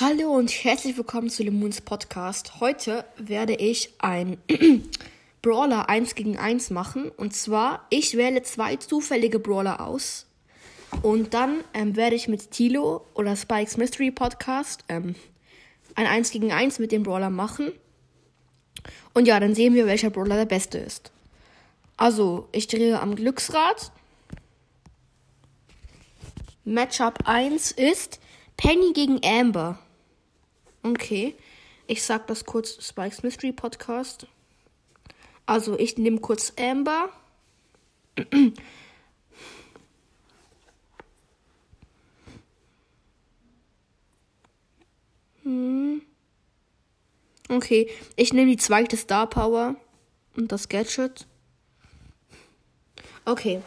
Hallo und herzlich willkommen zu Lemons Podcast. Heute werde ich ein Brawler 1 gegen 1 machen. Und zwar, ich wähle zwei zufällige Brawler aus. Und dann ähm, werde ich mit Tilo oder Spikes Mystery Podcast ähm, ein 1 gegen 1 mit dem Brawler machen. Und ja, dann sehen wir, welcher Brawler der beste ist. Also, ich drehe am Glücksrad. Matchup 1 ist Penny gegen Amber. Okay. Ich sag das kurz Spikes Mystery Podcast. Also, ich nehme kurz Amber. hm. Okay, ich nehme die zweite Star Power und das Gadget. Okay,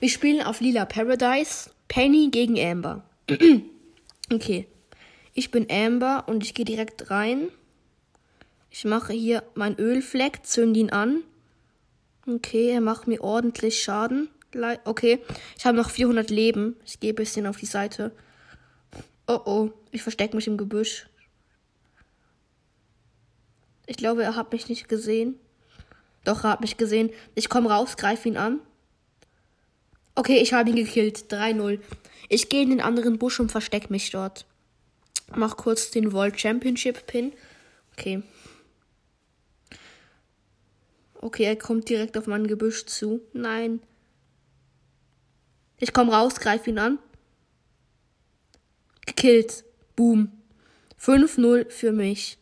wir spielen auf Lila Paradise. Penny gegen Amber. okay, ich bin Amber und ich gehe direkt rein. Ich mache hier meinen Ölfleck, zünd ihn an. Okay, er macht mir ordentlich Schaden. Okay, ich habe noch 400 Leben. Ich gehe ein bisschen auf die Seite. Oh oh, ich verstecke mich im Gebüsch. Ich glaube, er hat mich nicht gesehen. Doch, er hat mich gesehen. Ich komme raus, greife ihn an. Okay, ich habe ihn gekillt. 3-0. Ich gehe in den anderen Busch und verstecke mich dort. Mach kurz den World Championship Pin. Okay. Okay, er kommt direkt auf mein Gebüsch zu. Nein. Ich komme raus, greife ihn an. Gekillt. Boom. 5-0 für mich.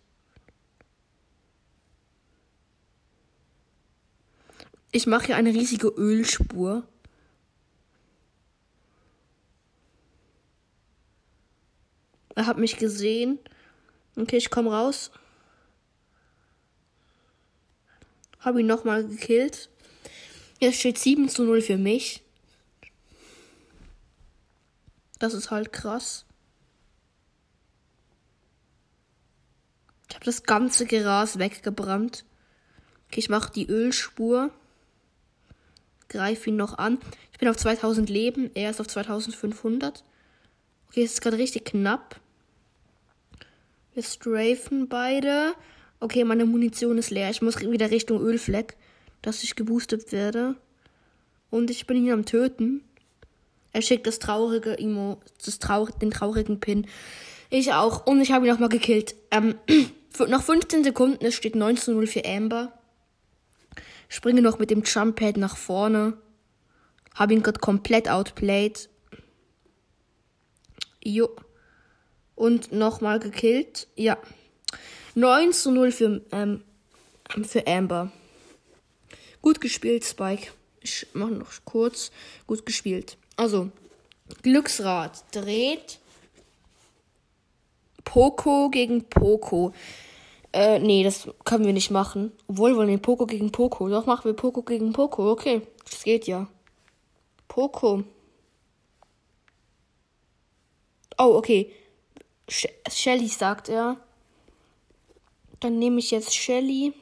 Ich mache hier eine riesige Ölspur. Er hat mich gesehen. Okay, ich komme raus. Habe ihn nochmal gekillt. Jetzt steht 7 zu 0 für mich. Das ist halt krass. Ich habe das ganze Gras weggebrannt. Okay, ich mache die Ölspur. Greife ihn noch an. Ich bin auf 2000 Leben. Er ist auf 2500. Okay, es ist gerade richtig knapp. Wir strafen beide. Okay, meine Munition ist leer. Ich muss wieder Richtung Ölfleck, dass ich geboostet werde. Und ich bin ihn am Töten. Er schickt das traurige Emo, das traurig, den traurigen Pin. Ich auch. Und ich habe ihn auch mal gekillt. Ähm, noch 15 Sekunden. Es steht 19-0 für Amber. Springe noch mit dem Jump Pad nach vorne. Habe ihn gerade komplett outplayed. Jo und nochmal gekillt. Ja. 9 zu 0 für, ähm, für Amber. Gut gespielt, Spike. Ich mache noch kurz. Gut gespielt. Also, Glücksrad dreht. Poco gegen Poco. Äh, nee, das können wir nicht machen. Obwohl, wollen wir Poco gegen Poco. Doch machen wir Poco gegen Poco. Okay, das geht ja. Poco. Oh, okay. Shelly sagt er. Dann nehme ich jetzt Shelly.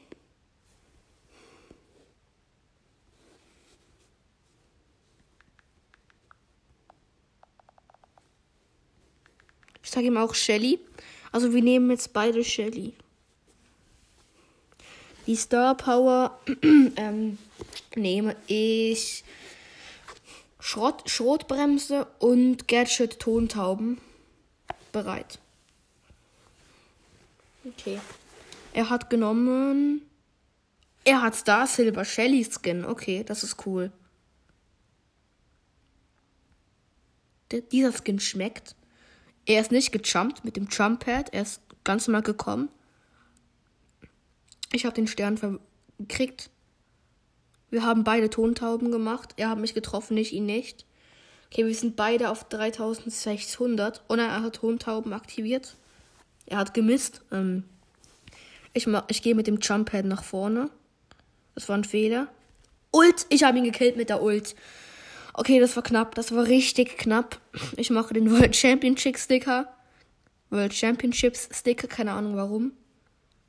Ich sage ihm auch Shelly. Also wir nehmen jetzt beide Shelly. Die Star Power ähm, nehme ich Schrott, Schrotbremse und Gadget Tontauben bereit. Okay. Er hat genommen. Er hat Star Silver Shelly Skin. Okay, das ist cool. Der, dieser Skin schmeckt. Er ist nicht gejumpt mit dem Jump Pad. Er ist ganz normal gekommen. Ich habe den Stern gekriegt. Wir haben beide Tontauben gemacht. Er hat mich getroffen, ich ihn nicht. Okay, wir sind beide auf 3600 und er hat Tontauben aktiviert. Er hat gemisst. Ähm, ich ich gehe mit dem Jump Pad nach vorne. Das war ein Fehler. Ult! Ich habe ihn gekillt mit der Ult. Okay, das war knapp. Das war richtig knapp. Ich mache den World Championship Sticker. World Championships Sticker, keine Ahnung warum.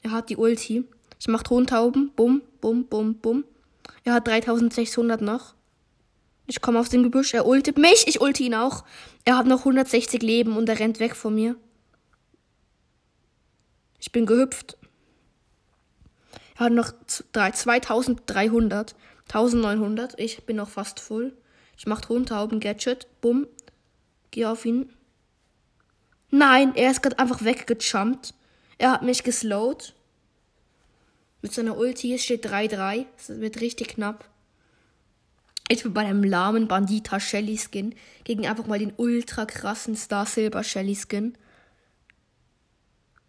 Er hat die Ulti. Ich mache Tontauben. Bum, bum, bum, bum. Er hat 3600 noch. Ich komme aus dem Gebüsch. Er ultet mich. Ich ulte ihn auch. Er hat noch 160 Leben und er rennt weg von mir. Ich bin gehüpft. Er hat noch 2300. 1900. Ich bin noch fast voll. Ich mach runter, auf Gadget. Bumm. Geh auf ihn. Nein, er ist gerade einfach weggejumpt. Er hat mich geslowt. Mit seiner Ulti, steht 3-3. Es wird richtig knapp. Ich bin bei einem lahmen Bandita Shelly Skin gegen einfach mal den ultra krassen Star Silver Shelly Skin.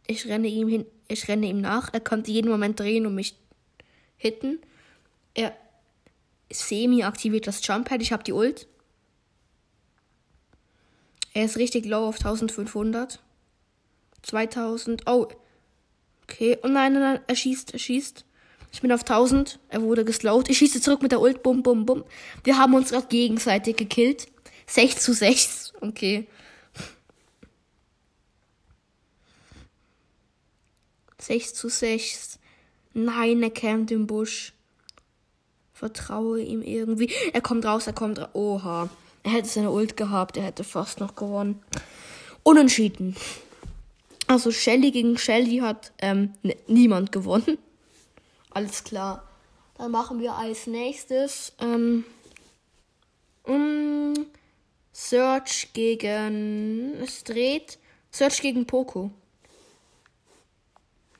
Ich renne ihm hin, ich renne ihm nach. Er konnte jeden Moment drehen und mich hitten. Er semi aktiviert das Jump Pad. Ich habe die Ult. Er ist richtig low auf 1500. 2000. Oh. Okay. Oh nein, nein, nein. Er schießt, er schießt. Ich bin auf 1000. Er wurde geslowt. Ich schieße zurück mit der Ult. Bum, bum, bum. Wir haben uns gerade gegenseitig gekillt. 6 zu 6. Okay. 6 zu 6. Nein, er campt im Busch. Vertraue ihm irgendwie. Er kommt raus, er kommt raus. Oha. Er hätte seine Ult gehabt, er hätte fast noch gewonnen. Unentschieden. Also Shelly gegen Shelly hat ähm, niemand gewonnen. Alles klar. Dann machen wir als nächstes ähm, um, Search gegen. Es dreht. Search gegen Poco.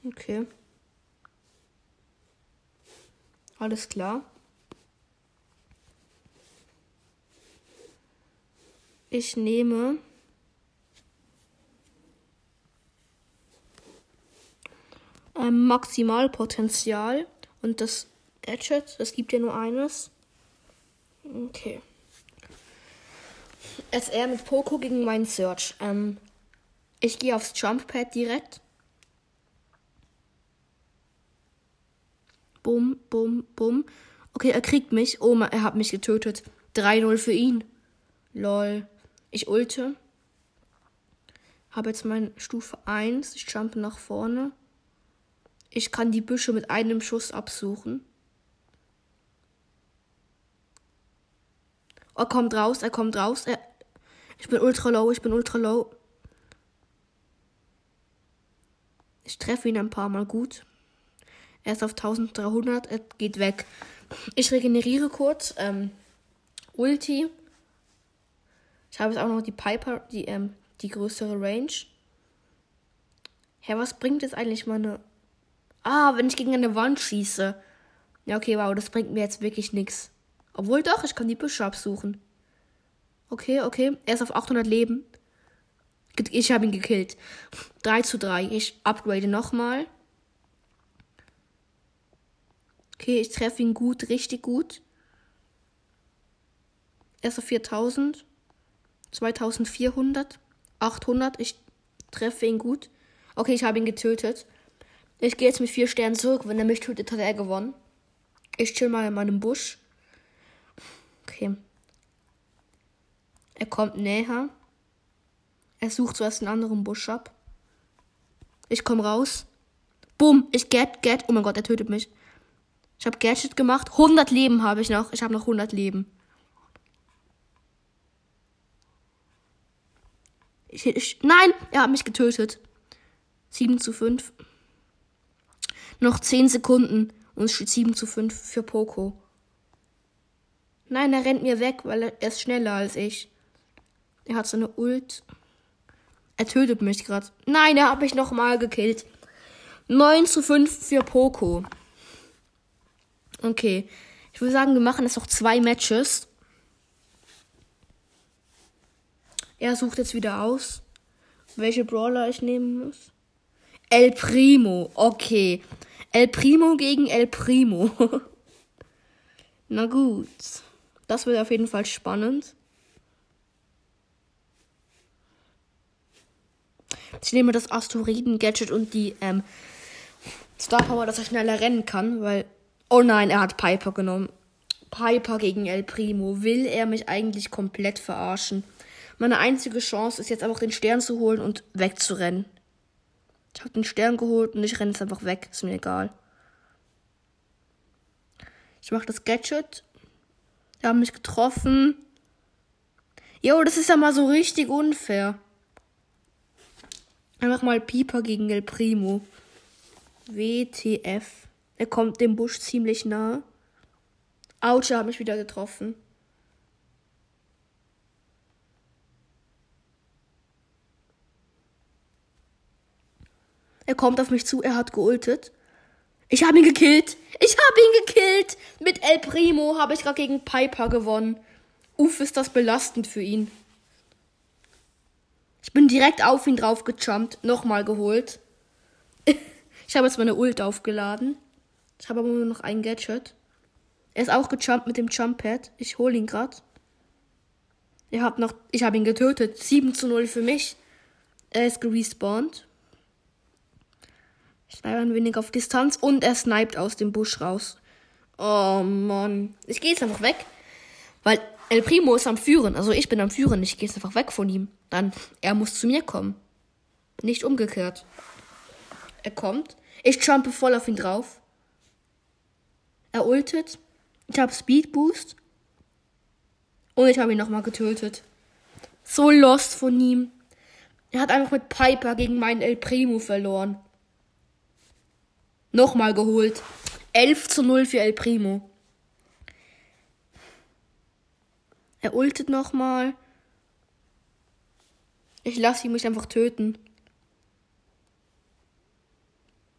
Okay. Alles klar. Ich nehme ähm, Maximalpotenzial und das Gadget, das gibt ja nur eines. Okay. SR mit Poco gegen meinen Search. Ähm, ich gehe aufs Jump Pad direkt. Bum, bum, bum. Okay, er kriegt mich. Oh, er hat mich getötet. 3-0 für ihn. Lol. Ich ulte. Habe jetzt meine Stufe 1. Ich jumpe nach vorne. Ich kann die Büsche mit einem Schuss absuchen. Er kommt raus, er kommt raus. Er ich bin ultra low, ich bin ultra low. Ich treffe ihn ein paar Mal gut. Er ist auf 1300, er geht weg. Ich regeneriere kurz. Ähm, Ulti. Ich habe jetzt auch noch die Piper, die, ähm, die größere Range. Hä, was bringt jetzt eigentlich meine. Ah, wenn ich gegen eine Wand schieße. Ja, okay, wow, das bringt mir jetzt wirklich nichts. Obwohl doch, ich kann die Büsche absuchen. Okay, okay. Er ist auf 800 Leben. Ich habe ihn gekillt. 3 zu 3. Ich upgrade nochmal. Okay, ich treffe ihn gut, richtig gut. Er ist auf 4000. 2400, 800. Ich treffe ihn gut. Okay, ich habe ihn getötet. Ich gehe jetzt mit vier Sternen zurück. Wenn er mich tötet, hat er gewonnen. Ich chill mal in meinem Busch. Okay. Er kommt näher. Er sucht zuerst einen anderen Busch ab. Ich komme raus. Bumm, ich get, get. Oh mein Gott, er tötet mich. Ich habe Gadget gemacht. 100 Leben habe ich noch. Ich habe noch 100 Leben. Ich, ich, nein, er hat mich getötet. 7 zu 5. Noch 10 Sekunden und es steht 7 zu 5 für Poco. Nein, er rennt mir weg, weil er, ist schneller als ich. Er hat so eine Ult. Er tötet mich gerade. Nein, er hat mich nochmal gekillt. 9 zu 5 für Poco. Okay. Ich würde sagen, wir machen jetzt noch zwei Matches. Er sucht jetzt wieder aus, welche Brawler ich nehmen muss. El Primo, okay. El Primo gegen El Primo. Na gut. Das wird auf jeden Fall spannend. Ich nehme das Asteroiden-Gadget und die ähm, Star Power, dass er schneller rennen kann, weil. Oh nein, er hat Piper genommen. Piper gegen El Primo. Will er mich eigentlich komplett verarschen? Meine einzige Chance ist jetzt einfach den Stern zu holen und wegzurennen. Ich habe den Stern geholt und ich renne jetzt einfach weg. Ist mir egal. Ich mache das Gadget. Die haben mich getroffen. Jo, das ist ja mal so richtig unfair. Einfach mal Pieper gegen El Primo. WTF. Er kommt dem Busch ziemlich nahe. Autsch, er hat mich wieder getroffen. Er kommt auf mich zu, er hat geultet. Ich habe ihn gekillt. Ich habe ihn gekillt. Mit El Primo habe ich gerade gegen Piper gewonnen. Uff, ist das belastend für ihn. Ich bin direkt auf ihn drauf gejumpt, nochmal geholt. ich habe jetzt meine Ult aufgeladen. Ich habe aber nur noch ein Gadget. Er ist auch gejumpt mit dem Jump Pad. Ich hole ihn gerade. Ich habe noch, ich habe ihn getötet. 7 zu 0 für mich. Er ist gerespawnt. Ich bleibe ein wenig auf Distanz und er sniped aus dem Busch raus. Oh Mann. Ich gehe jetzt einfach weg. Weil El Primo ist am Führen. Also ich bin am Führen. Ich gehe jetzt einfach weg von ihm. Dann, er muss zu mir kommen. Nicht umgekehrt. Er kommt. Ich jumpe voll auf ihn drauf. Er ultet. Ich habe Speed Boost. Und ich habe ihn nochmal getötet. So lost von ihm. Er hat einfach mit Piper gegen meinen El Primo verloren. Nochmal geholt. 11 zu 0 für El Primo. Er ultet nochmal. Ich lasse ihn mich einfach töten.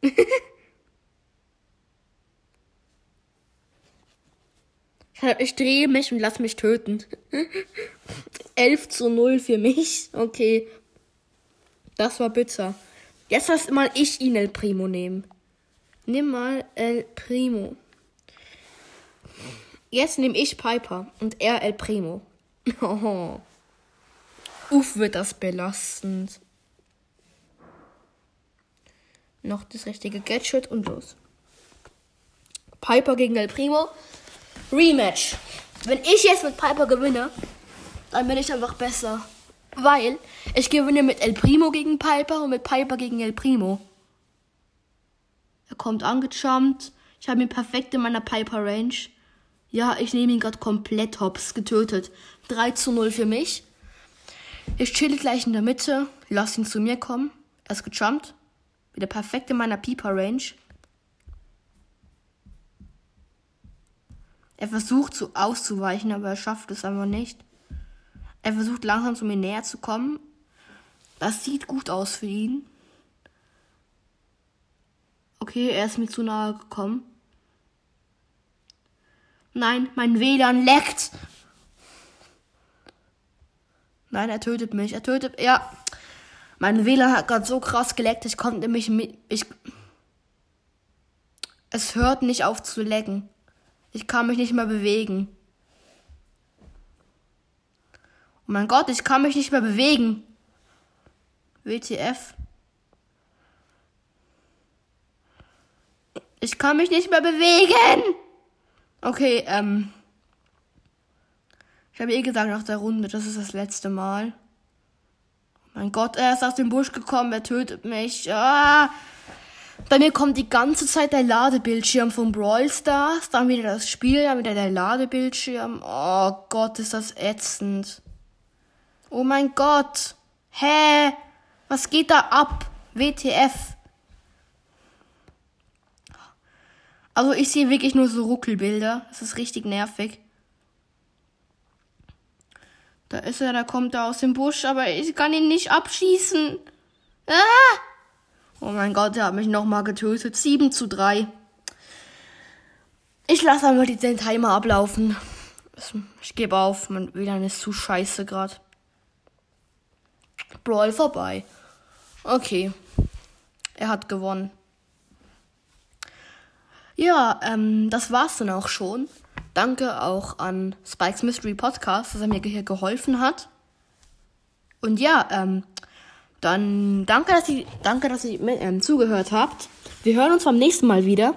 ich drehe mich und lass mich töten. 11 zu 0 für mich. Okay. Das war bitter. Jetzt lass mal ich ihn El Primo nehmen. Nimm mal El Primo. Jetzt nehme ich Piper und er El Primo. Uff, wird das belastend. Noch das richtige Gadget und los. Piper gegen El Primo. Rematch. Wenn ich jetzt mit Piper gewinne, dann bin ich einfach besser. Weil ich gewinne mit El Primo gegen Piper und mit Piper gegen El Primo. Er kommt angejumpt. Ich habe ihn perfekt in meiner Piper Range. Ja, ich nehme ihn gerade komplett hops getötet. 3 zu 0 für mich. Ich chill gleich in der Mitte, lass ihn zu mir kommen. Er ist gejumpt. Wieder perfekt in meiner Piper Range. Er versucht so auszuweichen, aber er schafft es einfach nicht. Er versucht langsam zu mir näher zu kommen. Das sieht gut aus für ihn. Okay, er ist mir zu nahe gekommen. Nein, mein WLAN leckt. Nein, er tötet mich. Er tötet. Ja. Mein WLAN hat gerade so krass geleckt. Ich konnte mich mit. Ich. Es hört nicht auf zu lecken. Ich kann mich nicht mehr bewegen. Oh mein Gott, ich kann mich nicht mehr bewegen. WTF. Ich kann mich nicht mehr bewegen. Okay, ähm. Ich habe eh gesagt nach der Runde, das ist das letzte Mal. Oh mein Gott, er ist aus dem Busch gekommen, er tötet mich. Ah! Bei mir kommt die ganze Zeit der Ladebildschirm von Brawl Stars, dann wieder das Spiel, dann wieder der Ladebildschirm. Oh Gott, ist das ätzend. Oh mein Gott. Hä? Was geht da ab? WTF. Also ich sehe wirklich nur so Ruckelbilder. Das ist richtig nervig. Da ist er, da kommt er aus dem Busch, aber ich kann ihn nicht abschießen. Ah! Oh mein Gott, er hat mich nochmal getötet. 7 zu 3. Ich lasse einfach den Timer ablaufen. Ich gebe auf, mein WLAN ist zu scheiße gerade. Brawl vorbei. Okay. Er hat gewonnen. Ja, ähm, das war's dann auch schon. Danke auch an Spikes Mystery Podcast, dass er mir hier geholfen hat. Und ja, ähm, dann danke, dass ihr, danke, dass ihr ähm, zugehört habt. Wir hören uns beim nächsten Mal wieder.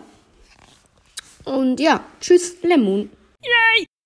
Und ja, tschüss, Lemon. Yay!